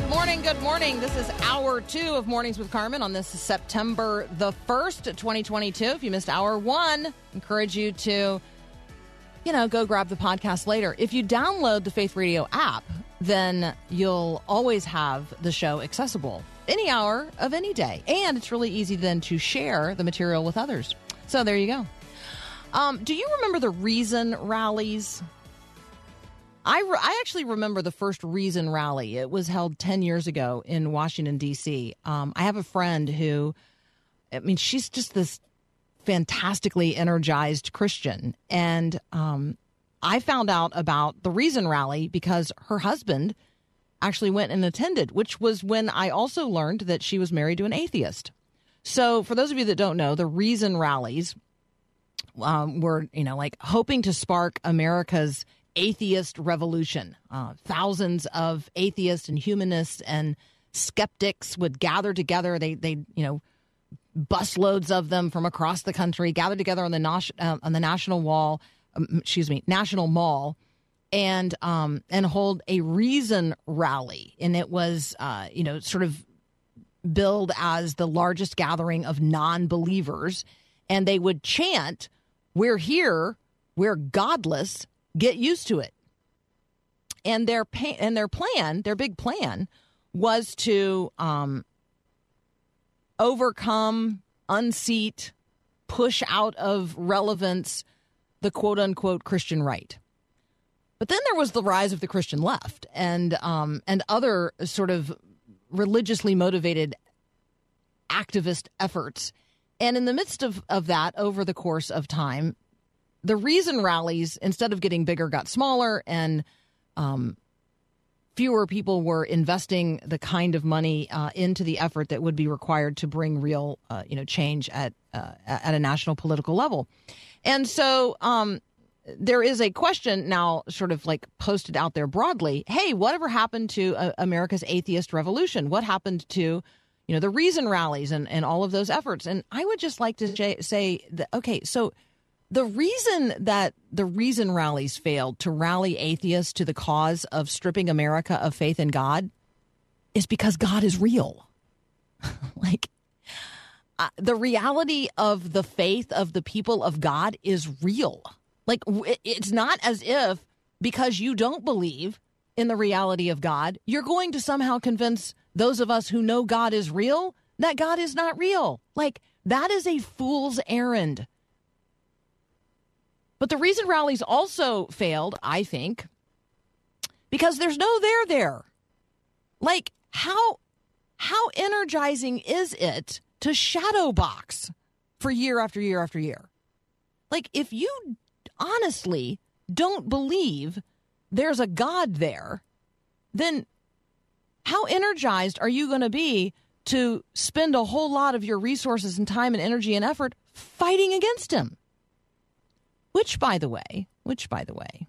Good morning, good morning. This is hour two of Mornings with Carmen on this September the 1st, 2022. If you missed hour one, encourage you to, you know, go grab the podcast later. If you download the Faith Radio app, then you'll always have the show accessible any hour of any day. And it's really easy then to share the material with others. So there you go. Um, do you remember the Reason rallies? I, re- I actually remember the first Reason rally. It was held 10 years ago in Washington, D.C. Um, I have a friend who, I mean, she's just this fantastically energized Christian. And um, I found out about the Reason rally because her husband actually went and attended, which was when I also learned that she was married to an atheist. So, for those of you that don't know, the Reason rallies um, were, you know, like hoping to spark America's atheist revolution. Uh, thousands of atheists and humanists and skeptics would gather together. They, they, you know, busloads of them from across the country gathered together on the uh, on the national wall. Um, excuse me, national mall, and um, and hold a reason rally. And it was, uh, you know, sort of billed as the largest gathering of non-believers, and they would chant, "We're here. We're godless." Get used to it. And their and their plan, their big plan, was to um, overcome, unseat, push out of relevance the quote unquote Christian right. But then there was the rise of the Christian left and um, and other sort of religiously motivated activist efforts. And in the midst of, of that, over the course of time, the reason rallies, instead of getting bigger, got smaller, and um, fewer people were investing the kind of money uh, into the effort that would be required to bring real, uh, you know, change at uh, at a national political level. And so um, there is a question now, sort of like posted out there broadly. Hey, whatever happened to uh, America's atheist revolution? What happened to you know the reason rallies and, and all of those efforts? And I would just like to say that okay, so the reason that the reason rallies failed to rally atheists to the cause of stripping America of faith in God is because God is real. like uh, the reality of the faith of the people of God is real. Like it's not as if because you don't believe in the reality of God, you're going to somehow convince those of us who know God is real that God is not real. Like that is a fool's errand. But the reason rallies also failed, I think, because there's no there there. Like how how energizing is it to shadow box for year after year after year? Like if you honestly don't believe there's a God there, then how energized are you going to be to spend a whole lot of your resources and time and energy and effort fighting against him? Which by the way, which by the way,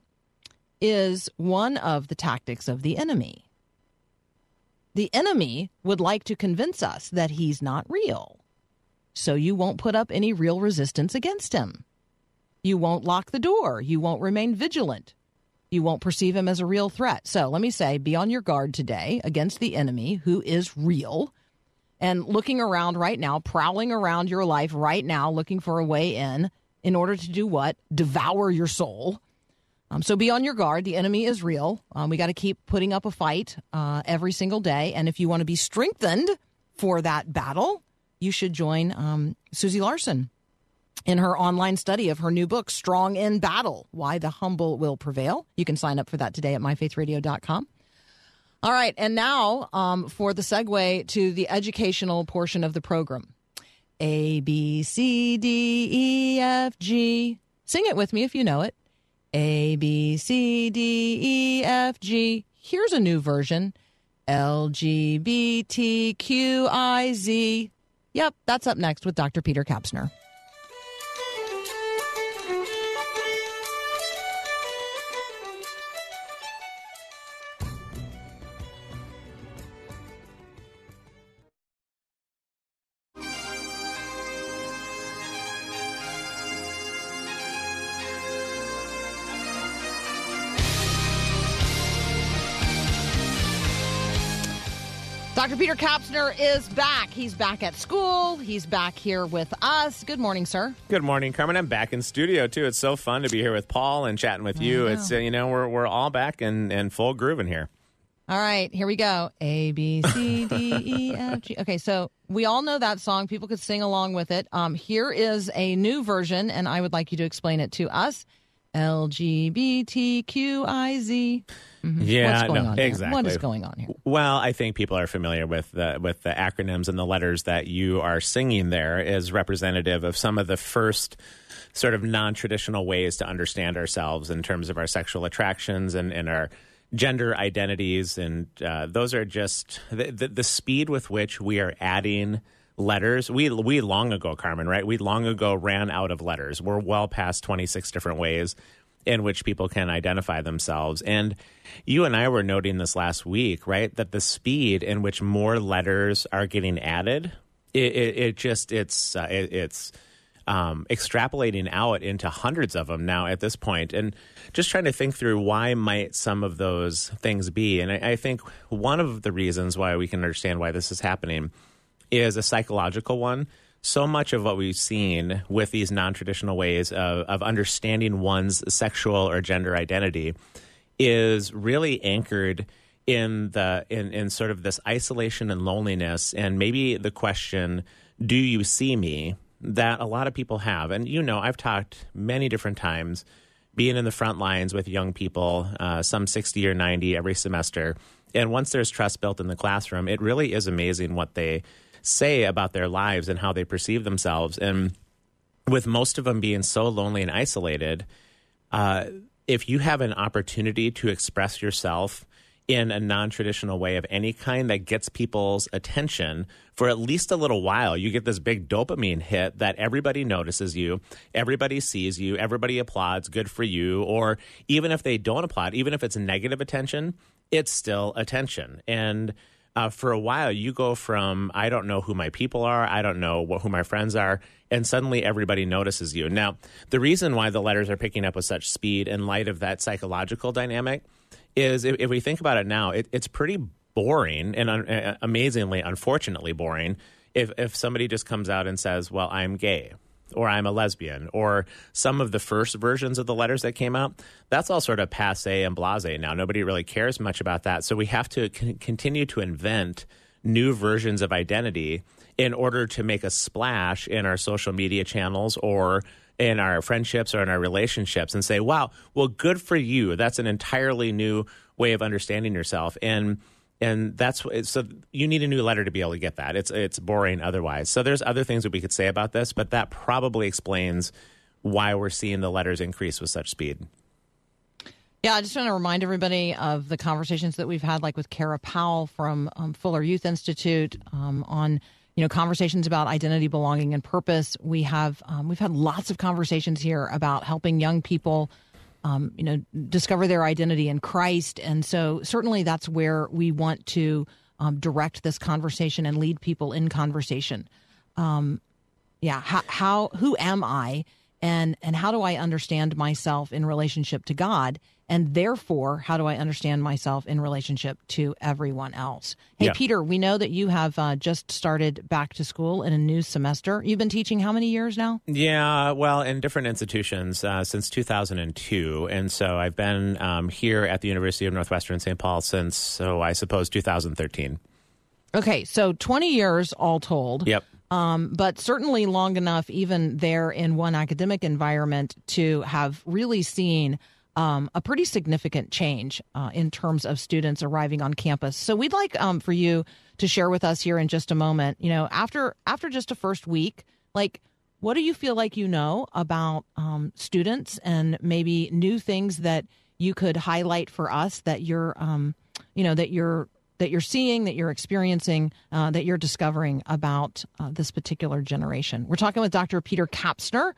is one of the tactics of the enemy. The enemy would like to convince us that he's not real. So you won't put up any real resistance against him. You won't lock the door. You won't remain vigilant. You won't perceive him as a real threat. So let me say be on your guard today against the enemy who is real and looking around right now, prowling around your life right now, looking for a way in in order to do what? Devour your soul. Um, so be on your guard. The enemy is real. Um, we got to keep putting up a fight uh, every single day. And if you want to be strengthened for that battle, you should join um, Susie Larson in her online study of her new book, Strong in Battle Why the Humble Will Prevail. You can sign up for that today at myfaithradio.com. All right. And now um, for the segue to the educational portion of the program. A, B, C, D, E, F, G. Sing it with me if you know it. A, B, C, D, E, F, G. Here's a new version. L, G, B, T, Q, I, Z. Yep, that's up next with Dr. Peter Kapsner. Dr. Peter Kapsner is back. He's back at school. He's back here with us. Good morning, sir. Good morning, Carmen. I'm back in studio too. It's so fun to be here with Paul and chatting with you. It's uh, you know we're we're all back and and full grooving here. All right, here we go. A B C D E F G. Okay, so we all know that song. People could sing along with it. Um, here is a new version, and I would like you to explain it to us. L G B T Q I Z. Yeah, What's going no, on here? exactly. What is going on here? Well, I think people are familiar with the with the acronyms and the letters that you are singing there is representative of some of the first sort of non-traditional ways to understand ourselves in terms of our sexual attractions and, and our gender identities and uh, those are just the, the, the speed with which we are adding letters we we long ago carmen right we long ago ran out of letters we're well past 26 different ways in which people can identify themselves. And you and I were noting this last week, right? That the speed in which more letters are getting added, it, it, it just it's uh, it, it's um, extrapolating out into hundreds of them now at this point, and just trying to think through why might some of those things be. And I, I think one of the reasons why we can understand why this is happening is a psychological one. So much of what we've seen with these non traditional ways of, of understanding one's sexual or gender identity is really anchored in the in, in sort of this isolation and loneliness and maybe the question do you see me? that a lot of people have. And you know i've talked many different times being in the front lines with young people uh, some 60 or 90 every semester. And once there's trust built in the classroom it really is amazing what they say about their lives and how they perceive themselves. And with most of them being so lonely and isolated uh, if you have an opportunity to express yourself in a non-traditional way of any kind that gets people's attention for at least a little while you get this big dopamine hit that everybody notices you everybody sees you everybody applauds good for you or even if they don't applaud even if it's negative attention it's still attention. And uh, for a while you go from i don't know who my people are. I don't know what, who my friends are and suddenly everybody notices you. Now the reason why the letters are picking up with such speed in light of that psychological dynamic is if, if we think about it now it, it's pretty boring and un, amazingly unfortunately boring if, if somebody just comes out and says well i'm gay or I'm a lesbian, or some of the first versions of the letters that came out, that's all sort of passe and blase now. Nobody really cares much about that. So we have to con- continue to invent new versions of identity in order to make a splash in our social media channels or in our friendships or in our relationships and say, wow, well, good for you. That's an entirely new way of understanding yourself. And and that's so you need a new letter to be able to get that. It's it's boring otherwise. So there's other things that we could say about this, but that probably explains why we're seeing the letters increase with such speed. Yeah, I just want to remind everybody of the conversations that we've had, like with Kara Powell from um, Fuller Youth Institute, um, on you know conversations about identity, belonging, and purpose. We have um, we've had lots of conversations here about helping young people, um, you know, discover their identity in Christ, and so certainly that's where we want to um, direct this conversation and lead people in conversation. Um, yeah, how, how who am I, and and how do I understand myself in relationship to God, and therefore how do I understand myself in relationship to everyone else? Hey, Yeah. Peter, we know that you have uh, just started back to school in a new semester. You've been teaching how many years now? Yeah, well, in different institutions uh, since 2002, and so I've been um, here at the University of Northwestern St. Paul since, so I suppose 2013. Okay, so twenty years all told. Yep. um, but certainly long enough, even there in one academic environment, to have really seen um, a pretty significant change uh, in terms of students arriving on campus. So we'd like um, for you to share with us here in just a moment. You know, after after just a first week, like what do you feel like you know about um, students and maybe new things that you could highlight for us that you're, um, you know, that you're that you're seeing, that you're experiencing, uh, that you're discovering about uh, this particular generation. We're talking with Dr. Peter Kapsner.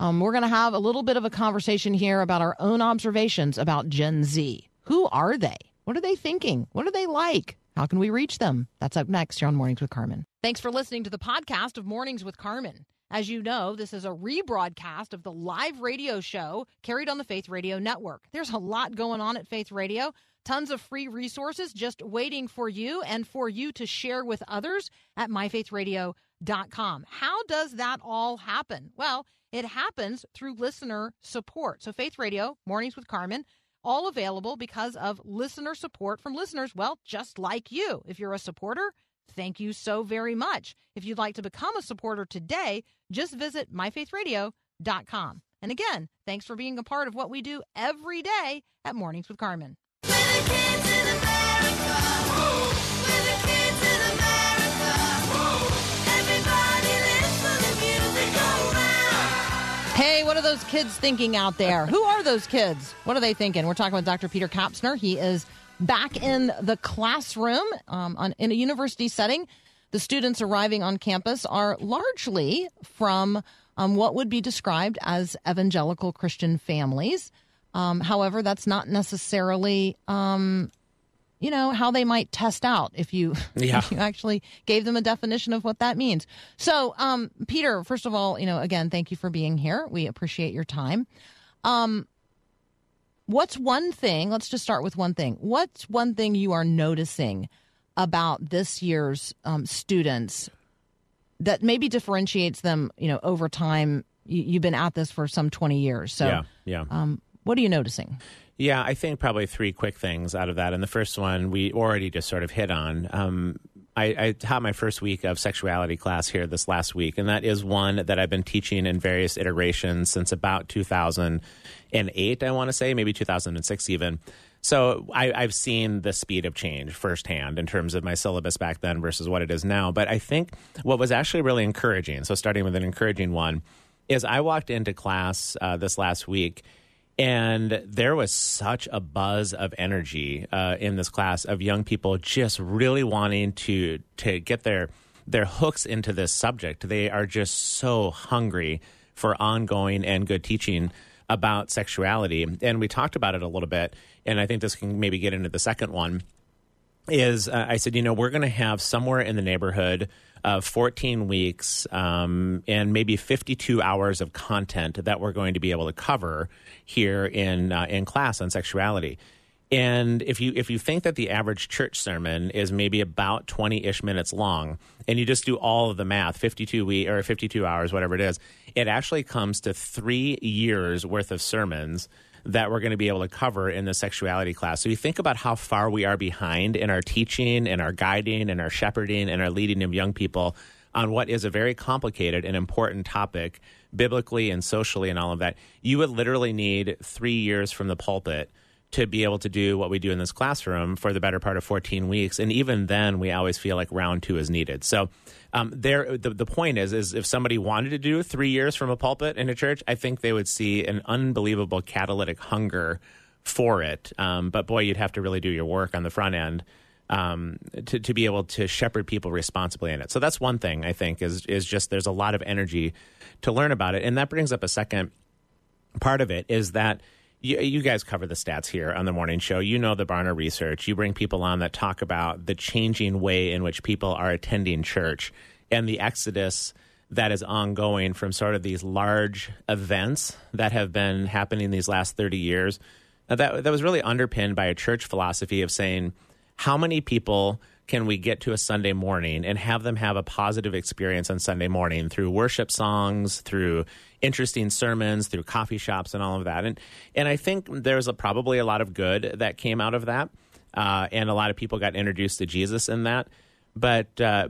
Um, we're going to have a little bit of a conversation here about our own observations about Gen Z. Who are they? What are they thinking? What are they like? How can we reach them? That's up next here on Mornings with Carmen. Thanks for listening to the podcast of Mornings with Carmen. As you know, this is a rebroadcast of the live radio show carried on the Faith Radio Network. There's a lot going on at Faith Radio, tons of free resources just waiting for you and for you to share with others at myfaithradio.com. How does that all happen? Well, it happens through listener support. So, Faith Radio, Mornings with Carmen, all available because of listener support from listeners, well, just like you. If you're a supporter, thank you so very much. If you'd like to become a supporter today, just visit myfaithradio.com. And again, thanks for being a part of what we do every day at Mornings with Carmen. Hey, what are those kids thinking out there? Who are those kids? What are they thinking? We're talking with Dr. Peter Kapsner. He is back in the classroom um, on, in a university setting. The students arriving on campus are largely from um, what would be described as evangelical Christian families. Um, however, that's not necessarily, um, you know, how they might test out if you, Yeah. if you actually gave them a definition of what that means. So, um, Peter, first of all, you know, again, thank you for being here. We appreciate your time. Um, what's one thing? Let's just start with one thing. What's one thing you are noticing about this year's um, students that maybe differentiates them? You know, over time, you, you've been at this for some twenty years. So, yeah, yeah. um, what are you noticing? Yeah, I think probably three quick things out of that. And the first one we already just sort of hit on. Um, I, I taught my first week of sexuality class here this last week, and that is one that I've been teaching in various iterations since about 2008, I want to say, maybe 2006 even. So I, I've seen the speed of change firsthand in terms of my syllabus back then versus what it is now. But I think what was actually really encouraging, so starting with an encouraging one, is I walked into class uh, this last week and there was such a buzz of energy uh, in this class of young people just really wanting to to get their their hooks into this subject. They are just so hungry for ongoing and good teaching about sexuality. And we talked about it a little bit, and I think this can maybe get into the second one is uh, I said, you know, we're going to have somewhere in the neighborhood of 14 weeks um, and maybe 52 hours of content that we're going to be able to cover here in uh, in class on sexuality. And if you if you think that the average church sermon is maybe about 20-ish minutes long and you just do all of the math 52 week or 52 hours whatever it is it actually comes to 3 years worth of sermons that we're going to be able to cover in the sexuality class. So you think about how far we are behind in our teaching and our guiding and our shepherding and our leading of young people on what is a very complicated and important topic biblically and socially and all of that. You would literally need 3 years from the pulpit to be able to do what we do in this classroom for the better part of 14 weeks and even then we always feel like round 2 is needed. So um, there the, the point is is if somebody wanted to do 3 years from a pulpit in a church, I think they would see an unbelievable catalytic hunger for it. Um, but boy, you'd have to really do your work on the front end um, to, to be able to shepherd people responsibly in it. So that's one thing I think is is just there's a lot of energy to learn about it, and that brings up a second part of it is that you, you guys cover the stats here on the morning show. You know the Barna research. You bring people on that talk about the changing way in which people are attending church and the exodus that is ongoing from sort of these large events that have been happening these last 30 years. Now, that, that was really underpinned by a church philosophy of saying, how many people can we get to a Sunday morning and have them have a positive experience on Sunday morning through worship songs, through interesting sermons, through coffee shops, and all of that? And and I think there's a, probably a lot of good that came out of that, uh, and a lot of people got introduced to Jesus in that. But uh,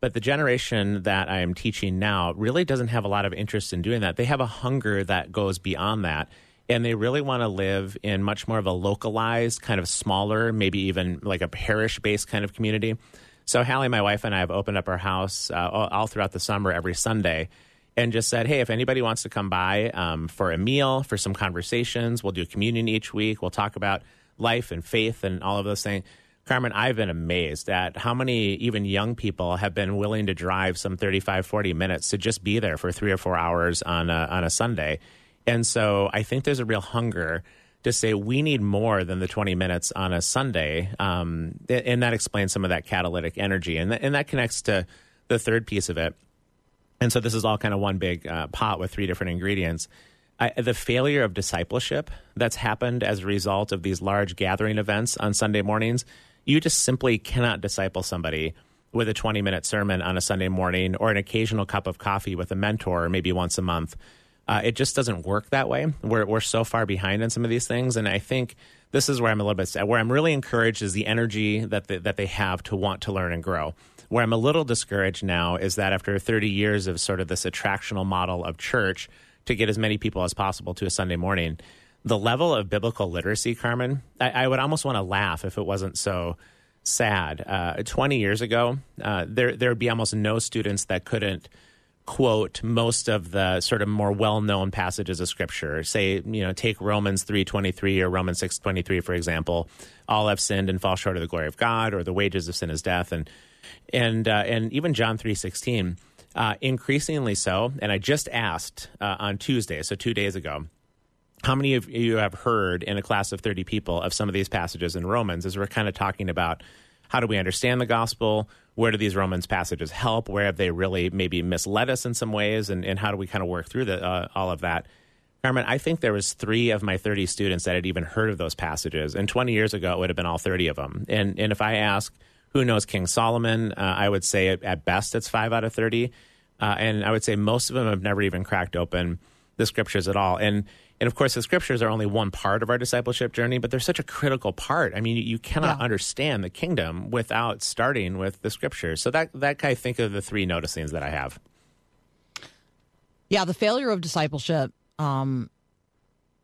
but the generation that I am teaching now really doesn't have a lot of interest in doing that. They have a hunger that goes beyond that. and they really want to live in much more of a localized, kind of smaller, maybe even like a parish based kind of community. So, Hallie, my wife, and I have opened up our house uh, all all throughout the summer every Sunday and just said, hey, if anybody wants to come by um, for a meal, for some conversations, we'll do communion each week. We'll talk about life and faith and all of those things. Carmen, I've been amazed at how many even young people have been willing to drive some 35, 40 minutes to just be there for three or four hours on a, on a Sunday. And so I think there's a real hunger to say we need more than the 20 minutes on a Sunday. Um, and that explains some of that catalytic energy. And, th- and that connects to the third piece of it. And so this is all kind of one big uh, pot with three different ingredients. I, the failure of discipleship that's happened as a result of these large gathering events on Sunday mornings, you just simply cannot disciple somebody with a 20 minute sermon on a Sunday morning or an occasional cup of coffee with a mentor maybe once a month. Uh, it just doesn't work that way. We're, we're so far behind in some of these things. And I think this is where I'm a little bit sad. Where I'm really encouraged is the energy that, the, that they have to want to learn and grow. Where I'm a little discouraged now is that after 30 years of sort of this attractional model of church to get as many people as possible to a Sunday morning, the level of biblical literacy, Carmen, I, I would almost want to laugh if it wasn't so sad. Uh, 20 years ago, uh, there there would be almost no students that couldn't quote most of the sort of more well-known passages of scripture say you know take romans 3.23 or romans 6.23 for example all have sinned and fall short of the glory of god or the wages of sin is death and and uh, and even john 3.16 uh, increasingly so and i just asked uh, on tuesday so two days ago how many of you have heard in a class of 30 people of some of these passages in Romans as we're kind of talking about how do we understand the gospel? Where do these Romans passages help? Where have they really maybe misled us in some ways? And, and how do we kind of work through the, uh, all of that? Carmen, I think there was three of my 30 students that had even heard of those passages. And 20 years ago, it would have been all 30 of them. And, and if I ask who knows King Solomon, uh, I would say at, best it's five out of 30. Uh, and I would say most of them have never even cracked open the scriptures at all. And and of course, the scriptures are only one part of our discipleship journey, but they're such a critical part. I mean, you, you cannot Yeah. understand the kingdom without starting with the scriptures. So that that I think of the three noticings that I have. Yeah, the failure of discipleship, um,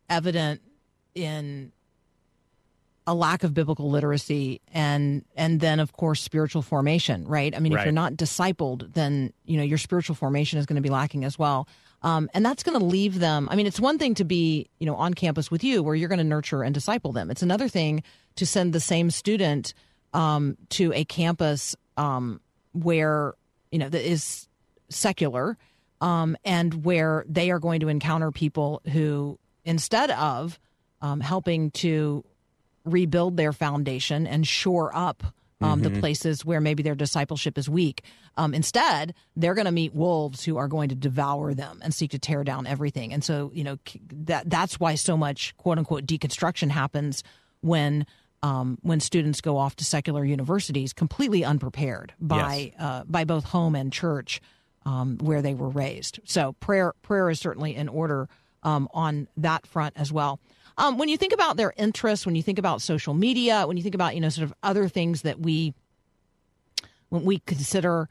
evident in a lack of biblical literacy and and then of course spiritual formation right? I mean if you're not discipled then you know your spiritual formation is going to be lacking as well. Um, and that's going to leave them i mean it's one thing to be you know on campus with you where you're going to nurture and disciple them. It's another thing to send the same student um, to a campus um, where you know that is secular um, and where they are going to encounter people who instead of um, helping to rebuild their foundation and shore up um, the places where maybe their discipleship is weak. Um, instead, they're going to meet wolves who are going to devour them and seek to tear down everything. And so, you know, that that's why so much quote unquote deconstruction happens when um, when students go off to secular universities completely unprepared by uh, by both home and church um, where they were raised. So prayer prayer is certainly in order um, on that front as well. Um, when you think about their interests, when you think about social media, when you think about you know sort of other things that we when we consider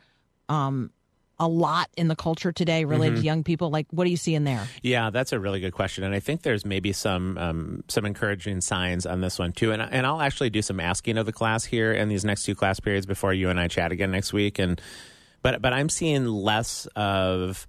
um, a lot in the culture today related to young people, like what do you see in there? Yeah, that's a really good question, and I think there's maybe some um, some encouraging signs on this one too. And and I'll actually do some asking of the class here in these next two class periods before you and I chat again next week. And but but I'm seeing less of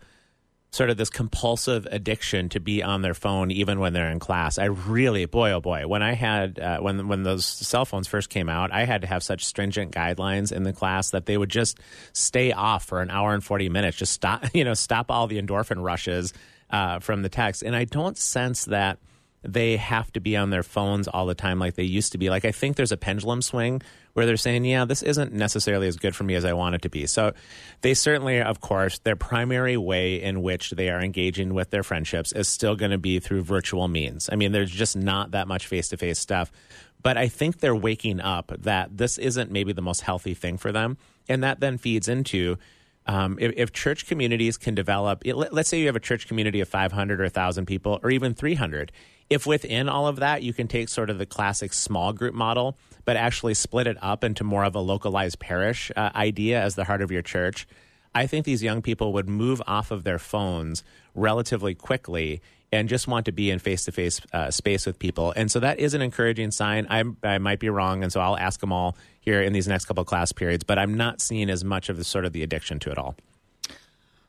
sort of this compulsive addiction to be on their phone even when they're in class. I really, boy, oh boy, when I had uh, when when those cell phones first came out, I had to have such stringent guidelines in the class that they would just stay off for an hour and forty minutes, just stop, you know, stop all the endorphin rushes uh, from the text. And I don't sense that they have to be on their phones all the time like they used to be. Like I think there's a pendulum swing where they're saying, "Yeah, this isn't necessarily as good for me as I want it to be." So they certainly, of course, their primary way in which they are engaging with their friendships is still going to be through virtual means. I mean, there's just not that much face-to-face stuff. But I think they're waking up that this isn't maybe the most healthy thing for them, and that then feeds into um, if, if church communities can develop, it, let- let's say you have a church community of 500 or 1,000 people or even 300. If within all of that you can take sort of the classic small group model, but actually split it up into more of a localized parish uh, idea as the heart of your church, I think these young people would move off of their phones relatively quickly and just want to be in face to face space with people. And so that is an encouraging sign. I, I might be wrong, and so I'll ask them all here in these next couple of class periods. But I'm not seeing as much of the sort of the addiction to it all.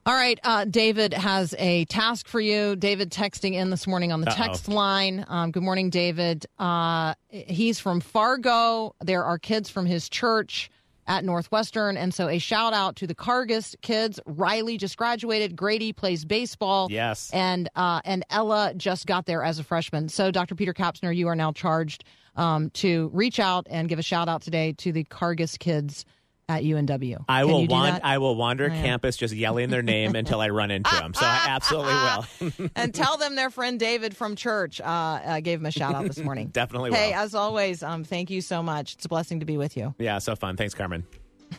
All right, uh, David has a task for you. David texting in this morning on the Uh-oh. text line. Um, good morning, David. Uh, he's from Fargo. There are kids from his church at Northwestern, and so a shout out to the Cargus kids. Riley just graduated. Grady plays baseball. Yes. and uh, and Ella just got there as a freshman. So, Dr. Peter Kapsner, you are now charged um, to reach out and give a shout out today to the Cargus kids at UNW. I Can will you do wan- that? I will wander yeah. campus just yelling their name until I run into them. So I absolutely will. and tell them their friend David from church uh, uh, gave him a shout out this morning. Definitely Hey, will. as always, um, thank you so much. It's a blessing to be with you. yeah, so fun. Thanks, Carmen.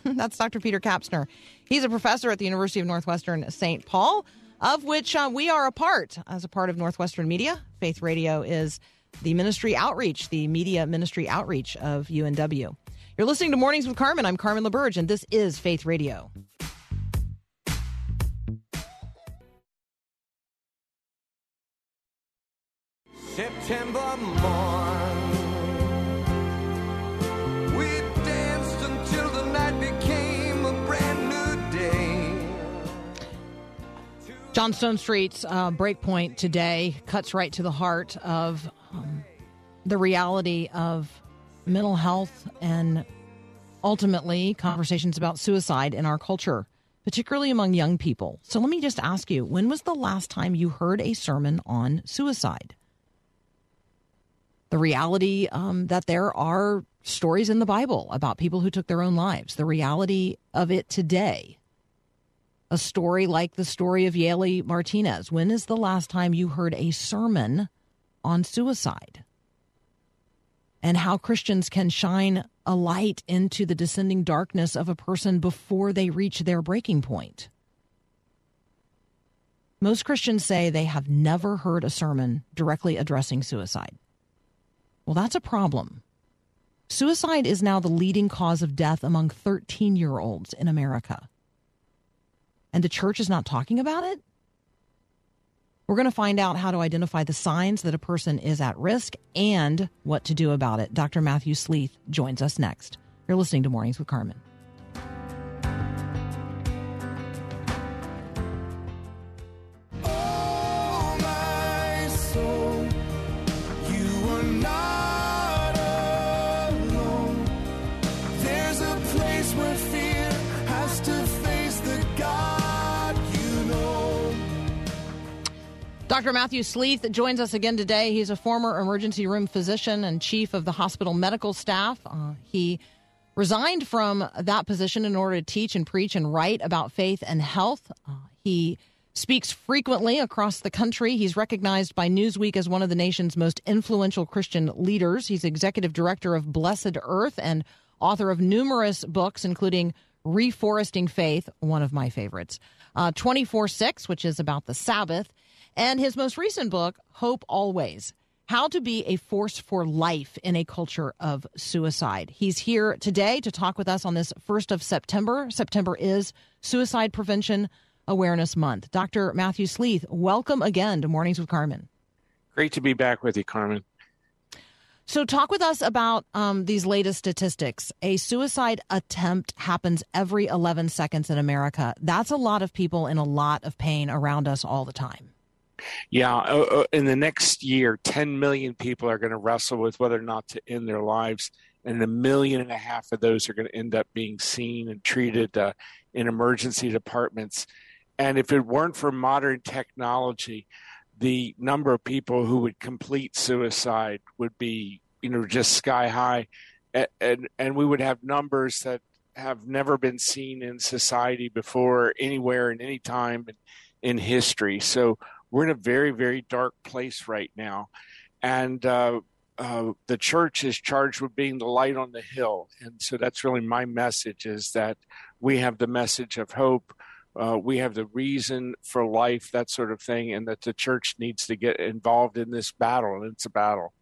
That's Dr. Peter Kapsner. He's a professor at the University of Northwestern St. Paul, of which uh, we are a part as a part of Northwestern Media. Faith Radio is the ministry outreach, the media ministry outreach of UNW. You're listening to Mornings with Carmen. I'm Carmen LaBerge, and this is Faith Radio. September morn. We danced until the night became a brand new day. John Stonestreet's uh, Breakpoint today cuts right to the heart of um, the reality of mental health and ultimately conversations about suicide in our culture, particularly among young people. So let me just ask you when was the last time you heard a sermon on suicide? The reality um, that there are stories in the Bible about people who took their own lives, the reality of it today a story like the story of Yaley Martinez. When is the last time you heard a sermon on suicide? And how Christians can shine a light into the descending darkness of a person before they reach their breaking point. Most Christians say they have never heard a sermon directly addressing suicide. Well, that's a problem. Suicide is now the leading cause of death among 13 year olds in America and the church is not talking about it? We're going to find out how to identify the signs that a person is at risk and what to do about it. Dr. Matthew Sleeth joins us next. You're listening to Mornings with Carmen. Dr. Matthew Sleeth joins us again today. He's a former emergency room physician and chief of the hospital medical staff. Uh, he resigned from that position in order to teach and preach and write about faith and health. Uh, he speaks frequently across the country. He's recognized by Newsweek as one of the nation's most influential Christian leaders. He's executive director of Blessed Earth and author of numerous books, including Reforesting Faith, one of my favorites, uh, 24 6, which is about the Sabbath, and his most recent book, Hope Always How to Be a Force for Life in a Culture of Suicide. He's here today to talk with us on this 1st of September. September is Suicide Prevention Awareness Month. Dr. Matthew Sleeth, welcome again to Mornings with Carmen. Great to be back with you, Carmen. So, talk with us about um, these latest statistics. A suicide attempt happens every 11 seconds in America. That's a lot of people in a lot of pain around us all the time. Yeah, uh, uh, in the next year, 10 million people are going to wrestle with whether or not to end their lives, and a million and a half of those are going to end up being seen and treated uh, in emergency departments. And if it weren't for modern technology, the number of people who would complete suicide would be, you know, just sky high, and and, and we would have numbers that have never been seen in society before, anywhere, in any time in, in history. So we're in a very, very dark place right now, and uh, uh, the church is charged with being the light on the hill, and so that's really my message: is that we have the message of hope. Uh, we have the reason for life, that sort of thing, and that the church needs to get involved in this battle, and it's a battle.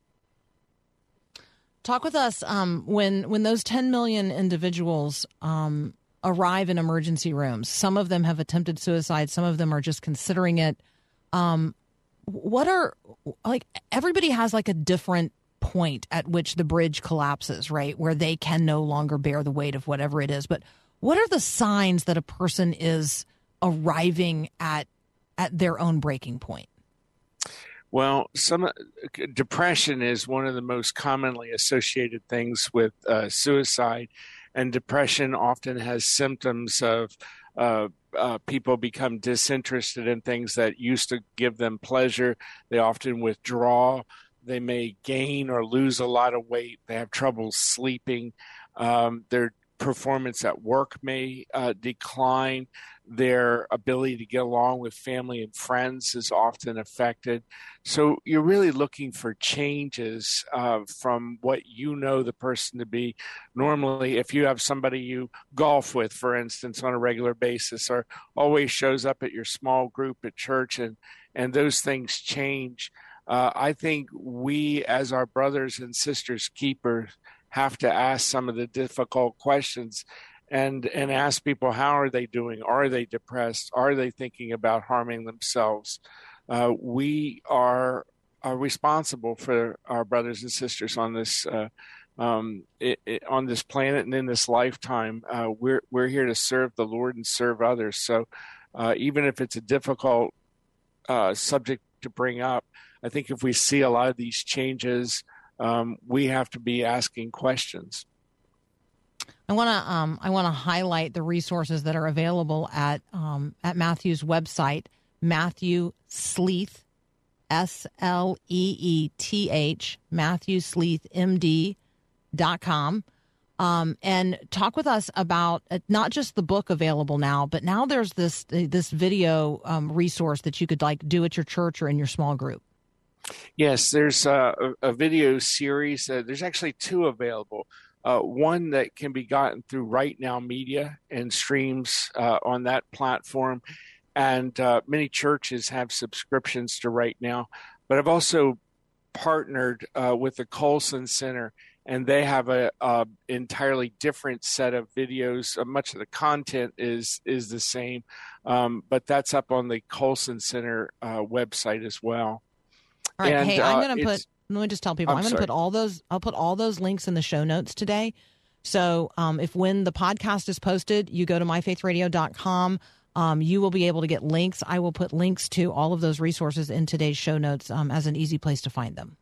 Talk with us um, when when those 10 million individuals um, arrive in emergency rooms. Some of them have attempted suicide. Some of them are just considering it. Um, what are like everybody has like a different point at which the bridge collapses, right? Where they can no longer bear the weight of whatever it is. But what are the signs that a person is arriving at at their own breaking point? Well, some depression is one of the most commonly associated things with uh, suicide, and depression often has symptoms of uh, uh, people become disinterested in things that used to give them pleasure. They often withdraw. They may gain or lose a lot of weight. They have trouble sleeping. Um, their performance at work may uh, decline. Their ability to get along with family and friends is often affected. So you're really looking for changes uh, from what you know the person to be. Normally, if you have somebody you golf with, for instance, on a regular basis, or always shows up at your small group at church, and and those things change. Uh, I think we, as our brothers and sisters keepers, have to ask some of the difficult questions and and ask people how are they doing? Are they depressed? Are they thinking about harming themselves? Uh, we are are responsible for our brothers and sisters on this uh, um, it, it, on this planet and in this lifetime. Uh, we're we're here to serve the Lord and serve others. So uh, even if it's a difficult uh, subject to bring up I think if we see a lot of these changes um, we have to be asking questions I want to um, I want to highlight the resources that are available at um, at Matthew's website, Matthew Sleeth, S L E E T H, Matthew Sleeth MD dot com. Um, and talk with us about uh, not just the book available now, but now there's this this video um, resource that you could like do at your church or in your small group. Yes, there's a, a video series. Uh, there's actually two available. Uh, one that can be gotten through Right Now Media and streams uh, on that platform. And uh, many churches have subscriptions to Right Now. But I've also partnered uh, with the Colson Center, and they have a, a entirely different set of videos. Uh, much of the content is is the same, um, but that's up on the Colson Center website as well. All right, And, hey, I'm uh, going to put. Let me just tell people. I'm I'm, going to put all those. I'll put all those links in the show notes today. So um, if when the podcast is posted, you go to myfaithradio.com. Um, you will be able to get links. I will put links to all of those resources in today's show notes um, as an easy place to find them.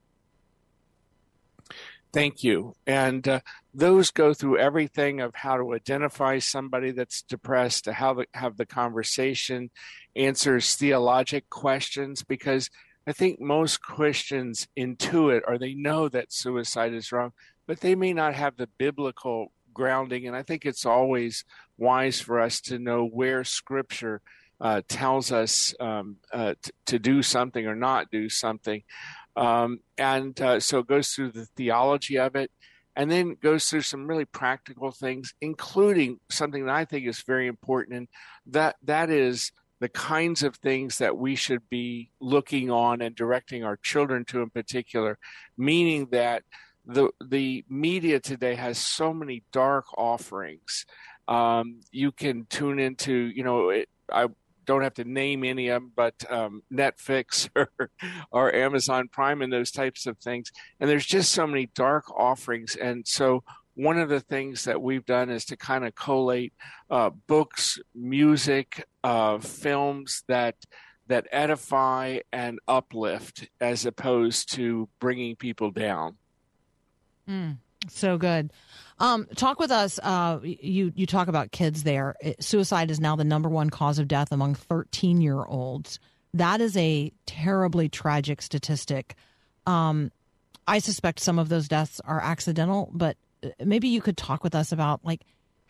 Thank you. And uh, those go through everything of how to identify somebody that's depressed, to how to have the conversation, answers theologic questions, because I think most Christians intuit or they know that suicide is wrong, but they may not have the biblical grounding. And I think it's always wise for us to know where Scripture uh, tells us um, uh, t- to do something or not do something. Um, and uh, so it goes through the theology of it and then goes through some really practical things, including something that I think is very important, and that that is the kinds of things that we should be looking on and directing our children to in particular, meaning that the the media today has so many dark offerings. Um, you can tune into, you know, it, I don't have to name any of them, but um, Netflix or, or Amazon Prime and those types of things. And there's just so many dark offerings. And so one of the things that we've done is to kind of collate uh, books, music, uh, films that that edify and uplift as opposed to bringing people down. So good. Um, talk with us. Uh, you you talk about kids there. It- suicide is now the number one cause of death among 13 year olds. That is a terribly tragic statistic. Um, I suspect some of those deaths are accidental, but uh, maybe you could talk with us about like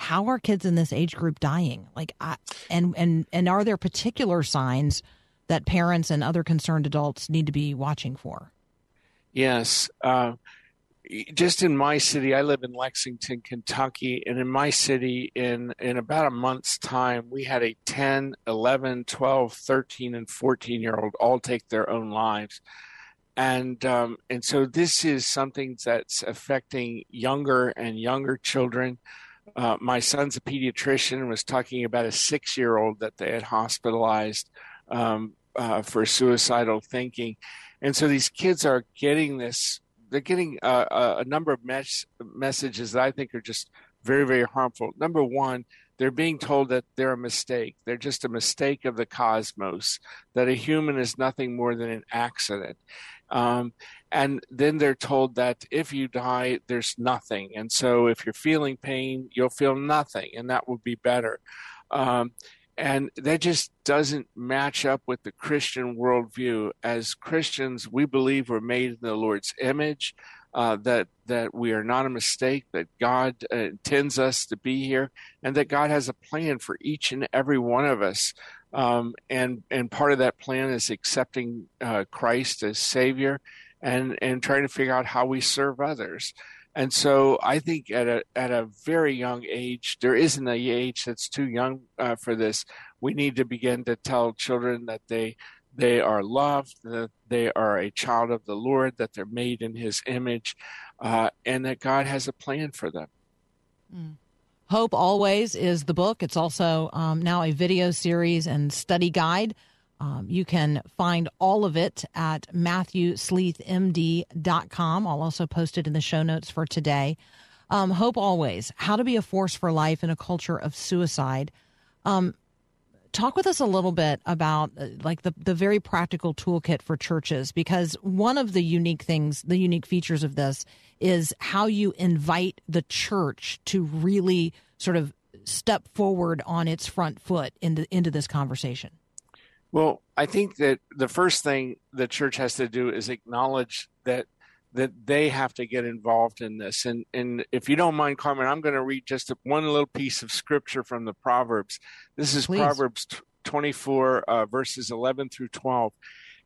how are kids in this age group dying? Like, I, and and and are there particular signs that parents and other concerned adults need to be watching for? Yes. Uh, just in my city, I live in Lexington, Kentucky, and in my city, in, in about a month's time, we had a 10, 11, 12, 13, and 14 year old all take their own lives. And, um, and so this is something that's affecting younger and younger children. Uh, my son's a pediatrician was talking about a six year old that they had hospitalized um, uh, for suicidal thinking. And so these kids are getting this, they're getting uh, a, a number of mes- messages that I think are just very, very harmful. Number one, they're being told that they're a mistake. They're just a mistake of the cosmos, that a human is nothing more than an accident. Um, and then they're told that if you die, there's nothing. And so if you're feeling pain, you'll feel nothing, and that would be better. Um, and that just doesn't match up with the Christian worldview. As Christians, we believe we're made in the Lord's image, uh, that that we are not a mistake, that God uh, intends us to be here, and that God has a plan for each and every one of us. Um, and and part of that plan is accepting uh, Christ as Savior, and and trying to figure out how we serve others. And so I think at a at a very young age, there isn't a age that's too young uh, for this. We need to begin to tell children that they they are loved, that they are a child of the Lord, that they're made in His image, uh, and that God has a plan for them. Hope Always is the book. It's also um, now a video series and study guide. Um, you can find all of it at MatthewSleethMD.com. I'll also post it in the show notes for today. Um, Hope Always How to Be a Force for Life in a Culture of Suicide. Um, talk with us a little bit about uh, like the, the very practical toolkit for churches because one of the unique things the unique features of this is how you invite the church to really sort of step forward on its front foot into into this conversation. Well, I think that the first thing the church has to do is acknowledge that that they have to get involved in this. And and if you don't mind, Carmen, I'm going to read just one little piece of scripture from the Proverbs. This is Please. Proverbs 24 uh, verses 11 through 12.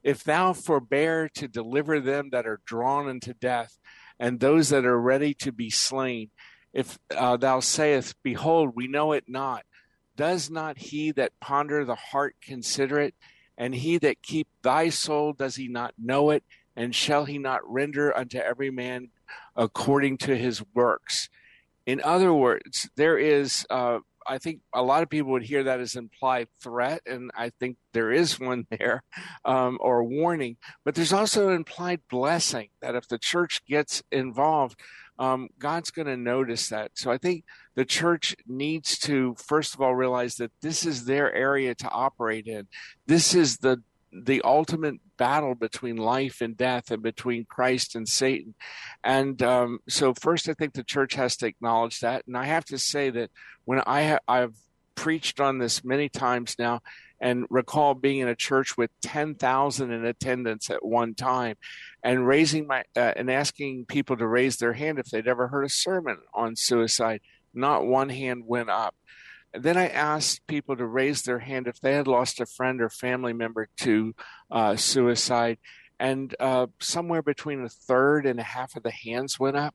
If thou forbear to deliver them that are drawn unto death, and those that are ready to be slain, if uh, thou sayest, Behold, we know it not, does not he that ponder the heart consider it? And he that keep thy soul, does he not know it? And shall he not render unto every man according to his works? In other words, there is, uh, I think a lot of people would hear that as implied threat, and I think there is one there, um, or warning. But there's also an implied blessing that if the church gets involved, um, God's going to notice that. So I think the church needs to, first of all, realize that this is their area to operate in. This is the the ultimate battle between life and death and between Christ and Satan. And um, so, first, I think the church has to acknowledge that. And I have to say that when I ha- I've preached on this many times now, and recall being in a church with 10,000 in attendance at one time and raising my uh, and asking people to raise their hand if they'd ever heard a sermon on suicide not one hand went up and then I asked people to raise their hand if they had lost a friend or family member to uh, suicide. And uh, somewhere between a third and a half of the hands went up.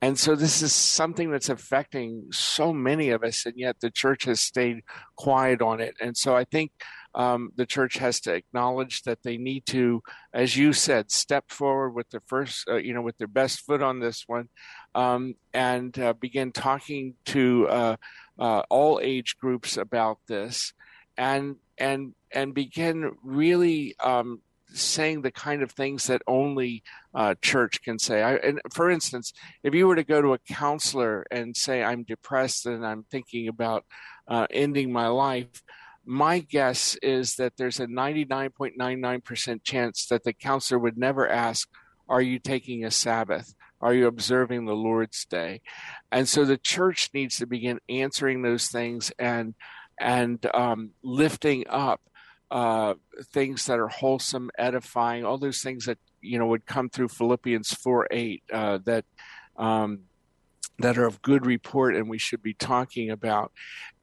And so this is something that's affecting so many of us, and yet the church has stayed quiet on it. And so I think um, the church has to acknowledge that they need to, as you said, step forward with the first, uh, you know, with their best foot on this one, um, and uh, begin talking to uh, uh, all age groups about this, and and and begin really um, saying the kind of things that only uh, church can say. I, and for instance, if you were to go to a counselor and say, "I'm depressed and I'm thinking about uh, ending my life," my guess is that there's a 99.99% chance that the counselor would never ask, Are you taking a Sabbath? Are you observing the Lord's Day? And so the church needs to begin answering those things and and um, lifting up uh, things that are wholesome, edifying, all those things that you know would come through Philippians four eight uh, that um, that are of good report and we should be talking about.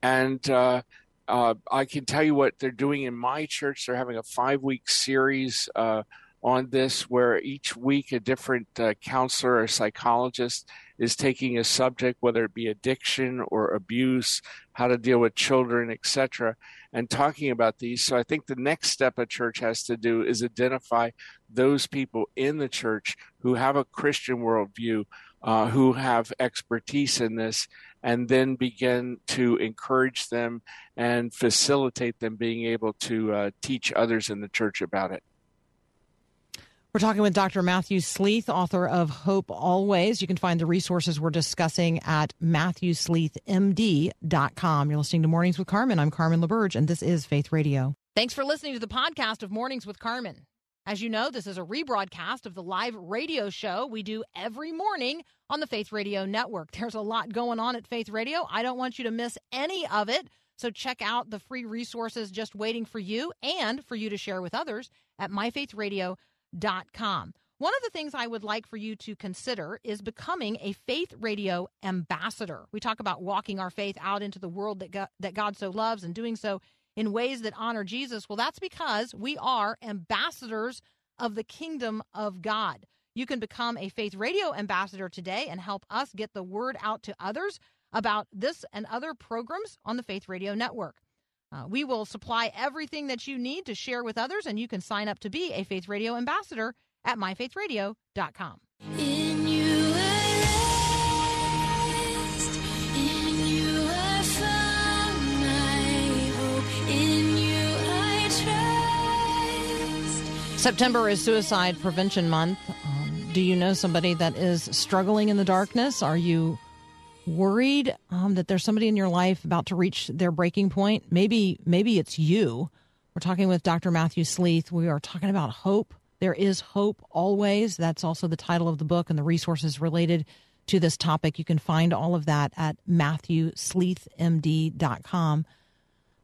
And uh, uh, I can tell you what they're doing in my church. They're having a five week series uh, on this where each week a different uh, counselor or psychologist is taking a subject, whether it be addiction or abuse, how to deal with children, etc., and talking about these. So I think the next step a church has to do is identify those people in the church who have a Christian worldview, uh, who have expertise in this, and then begin to encourage them and facilitate them being able to uh, teach others in the church about it. We're talking with Dr. Matthew Sleeth, author of Hope Always. You can find the resources we're discussing at MatthewSleethMD.com. You're listening to Mornings with Carmen. I'm Carmen LaBerge, and this is Faith Radio. Thanks for listening to the podcast of Mornings with Carmen. As you know, this is a rebroadcast of the live radio show we do every morning on the Faith Radio Network. There's a lot going on at Faith Radio. I don't want you to miss any of it. So check out the free resources just waiting for you and for you to share with others at myfaithradio.com. One of the things I would like for you to consider is becoming a Faith Radio ambassador. We talk about walking our faith out into the world that God, that God so loves and doing so in ways that honor Jesus. Well, that's because we are ambassadors of the kingdom of God. You can become a Faith Radio ambassador today and help us get the word out to others about this and other programs on the Faith Radio Network. Uh, we will supply everything that you need to share with others, and you can sign up to be a Faith Radio ambassador at myfaithradio.com. In you I rest, in you I found my hope, in you I trust. September is Suicide Prevention Month. Um, do you know somebody that is struggling in the darkness? Are you worried um, that there's somebody in your life about to reach their breaking point? Maybe, maybe it's you. We're talking with Dr. Matthew Sleeth. We are talking about hope. There is hope always. That's also the title of the book and the resources related to this topic. You can find all of that at MatthewSleethMD.com.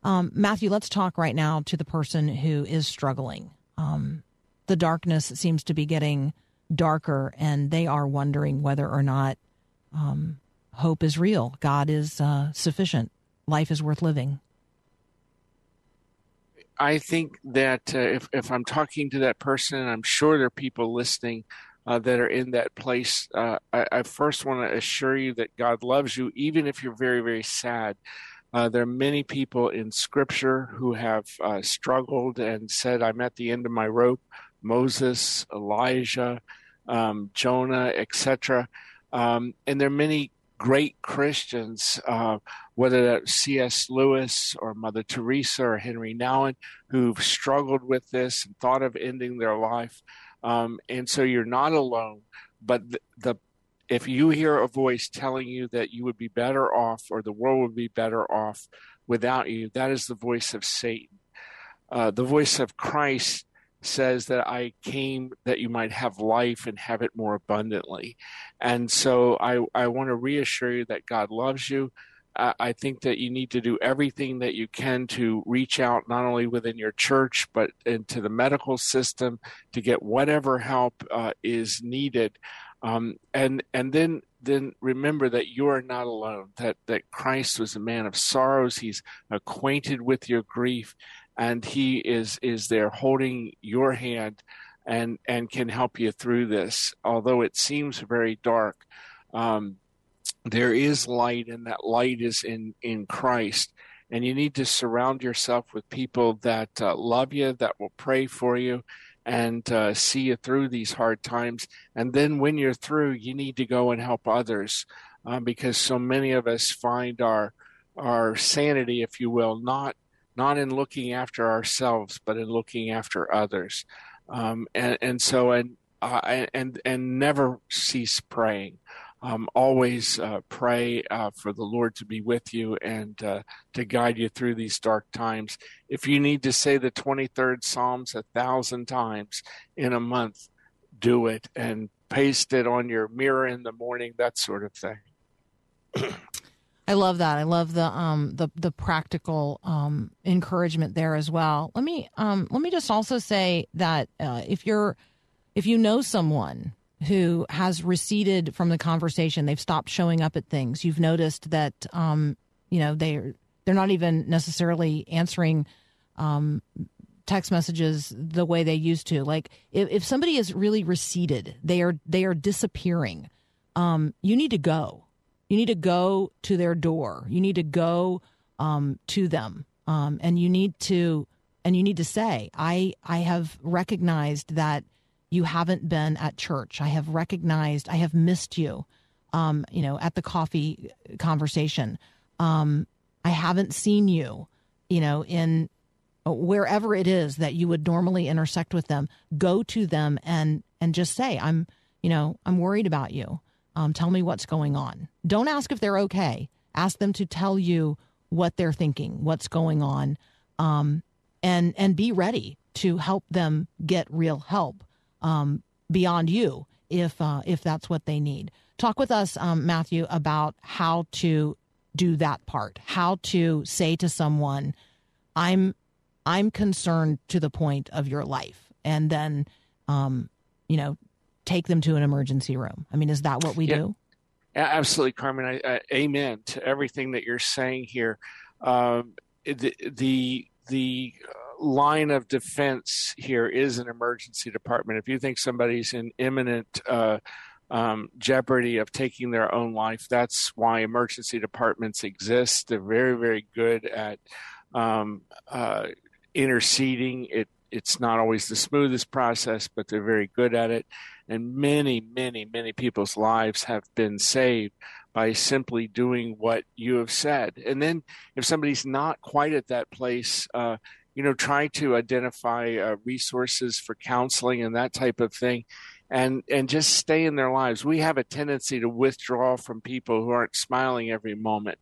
Um, Matthew, let's talk right now to the person who is struggling. Um, the darkness seems to be getting darker, and they are wondering whether or not um, hope is real. God is uh, sufficient. Life is worth living. I think that uh, if, if I'm talking to that person, and I'm sure there are people listening uh, that are in that place, uh, I, I first want to assure you that God loves you, even if you're very, very sad. Uh, there are many people in Scripture who have uh, struggled and said, I'm at the end of my rope. Moses, Elijah, um, Jonah, etc. Um, and there are many great Christians, uh, whether that's C.S. Lewis or Mother Teresa or Henri Nouwen, who've struggled with this and thought of ending their life. Um, and so you're not alone. But the, the if you hear a voice telling you that you would be better off or the world would be better off without you, that is the voice of Satan. Uh, the voice of Christ says that I came that you might have life and have it more abundantly. And so I, I want to reassure you that God loves you. I think that you need to do everything that you can to reach out not only within your church but into the medical system to get whatever help uh, is needed, um, and and then then remember that you are not alone. That that Christ was a man of sorrows. He's acquainted with your grief, and he is is there holding your hand and and can help you through this. Although it seems very dark. Um, there is light and that light is in in christ and you need to surround yourself with people that uh, love you that will pray for you and uh, see you through these hard times and then when you're through you need to go and help others uh, because so many of us find our our sanity if you will not not in looking after ourselves but in looking after others um, and and so and uh, and and never cease praying um, always uh, pray uh, for the Lord to be with you and uh, to guide you through these dark times. If you need to say the 23rd Psalms a thousand times in a month, do it and paste it on your mirror in the morning, that sort of thing. I love that. I love the um the the practical um encouragement there as well. Let me um let me just also say that uh, if you're if you know someone who has receded from the conversation, they've stopped showing up at things. You've noticed that um you know they're they're not even necessarily answering um text messages the way they used to. Like if, if somebody is really receded, they are they are disappearing. Um, you need to go. You need to go to their door. You need to go um, to them, um, and you need to and you need to say, "I I have recognized that you haven't been at church. I have recognized I have missed you um, you know, at the coffee conversation. Um, I haven't seen you, you know, in wherever it is that you would normally intersect with them. Go to them and and just say, I'm, you know, I'm worried about you. Um, tell me what's going on. Don't ask if they're okay. Ask them to tell you what they're thinking, what's going on, um, and and be ready to help them get real help um, beyond you if uh, if that's what they need. Talk with us, um, Matthew, about how to do that part. How to say to someone, "I'm I'm concerned to the point of your life," and then, um, you know, take them to an emergency room. I mean, is that what we Yeah. do? Absolutely, Carmen. I, I, amen to everything that you're saying here. Um, the the the line of defense here is an emergency department. If you think somebody's in imminent uh, um, jeopardy of taking their own life, that's why emergency departments exist. They're very very good at um, uh, interceding. It it's not always the smoothest process, but they're very good at it. And many, many, many people's lives have been saved by simply doing what you have said. And then if somebody's not quite at that place, uh, you know, try to identify uh, resources for counseling and that type of thing. And, and just stay in their lives. We have a tendency to withdraw from people who aren't smiling every moment.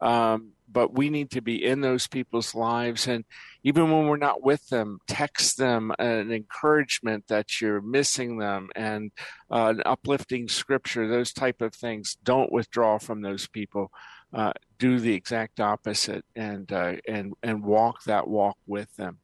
Um, but we need to be in those people's lives. And even when we're not with them, text them an encouragement that you're missing them and uh, an uplifting scripture, those type of things. Don't withdraw from those people. Uh, do the exact opposite and uh, and and walk that walk with them.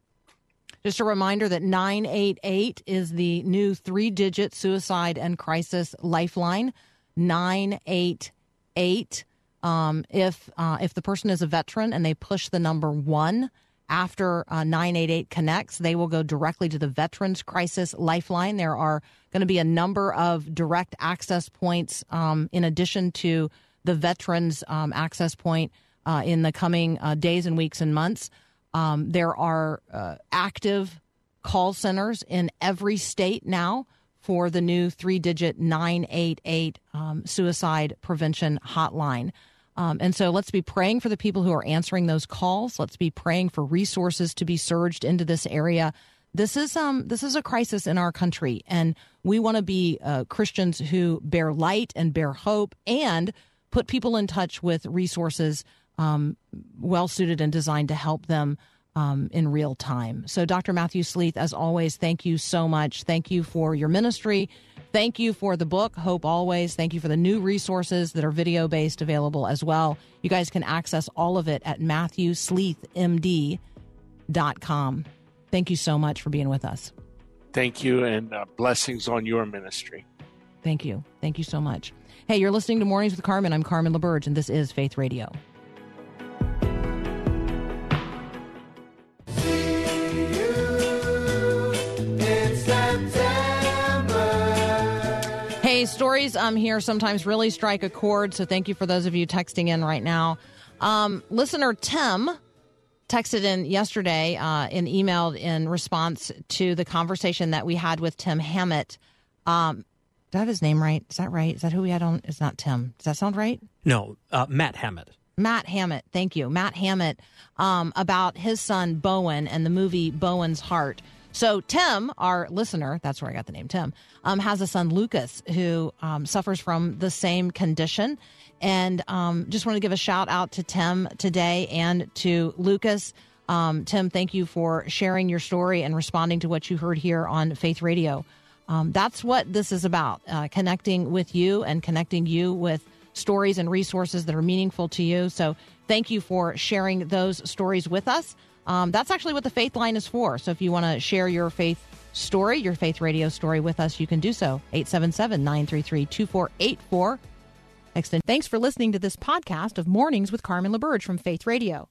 Just a reminder that 988 is the new three digit suicide and crisis lifeline. 988. Um, if, uh, if the person is a veteran and they push the number one after uh, 988 connects, they will go directly to the Veterans Crisis Lifeline. There are going to be a number of direct access points um, in addition to the Veterans um, Access Point uh, in the coming uh, days and weeks and months. Um, there are uh, active call centers in every state now for the new three digit 988 um, suicide prevention hotline. Um, and so let's be praying for the people who are answering those calls. Let's be praying for resources to be surged into this area. This is um this is a crisis in our country, and we want to be uh, Christians who bear light and bear hope, and put people in touch with resources um, well suited and designed to help them um, in real time. So, Dr. Matthew Sleeth, as always, thank you so much. Thank you for your ministry. Thank you for the book, Hope Always. Thank you for the new resources that are video based available as well. You guys can access all of it at MatthewSleethMD.com. Thank you so much for being with us. Thank you and uh, blessings on your ministry. Thank you. Thank you so much. Hey, you're listening to Mornings with Carmen. I'm Carmen LaBerge, and this is Faith Radio. Hey, stories um here sometimes really strike a chord. So thank you for those of you texting in right now. Um, listener Tim texted in yesterday uh, and emailed in response to the conversation that we had with Tim Hammitt. Um, do I have his name right? Is that right? Is that who we had on? It's not Tim. Does that sound right? No, uh, Matt Hammitt. Matt Hammitt, thank you. Matt Hammitt um, about his son Bowen and the movie Bowen's Heart. So, Tim, our listener, that's where I got the name Tim, um, has a son, Lucas, who um, suffers from the same condition. And um, just want to give a shout out to Tim today and to Lucas. Um, Tim, thank you for sharing your story and responding to what you heard here on Faith Radio. Um, that's what this is about uh, connecting with you and connecting you with stories and resources that are meaningful to you. So, thank you for sharing those stories with us. Um, that's actually what the Faith Line is for. So, if you want to share your faith story, your faith radio story with us, you can do so. 877 933 2484. Extend. Thanks for listening to this podcast of Mornings with Carmen LaBerge from Faith Radio.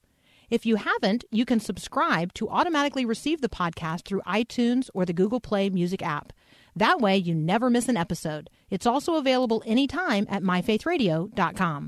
If you haven't, you can subscribe to automatically receive the podcast through iTunes or the Google Play Music app. That way, you never miss an episode. It's also available anytime at myfaithradio.com.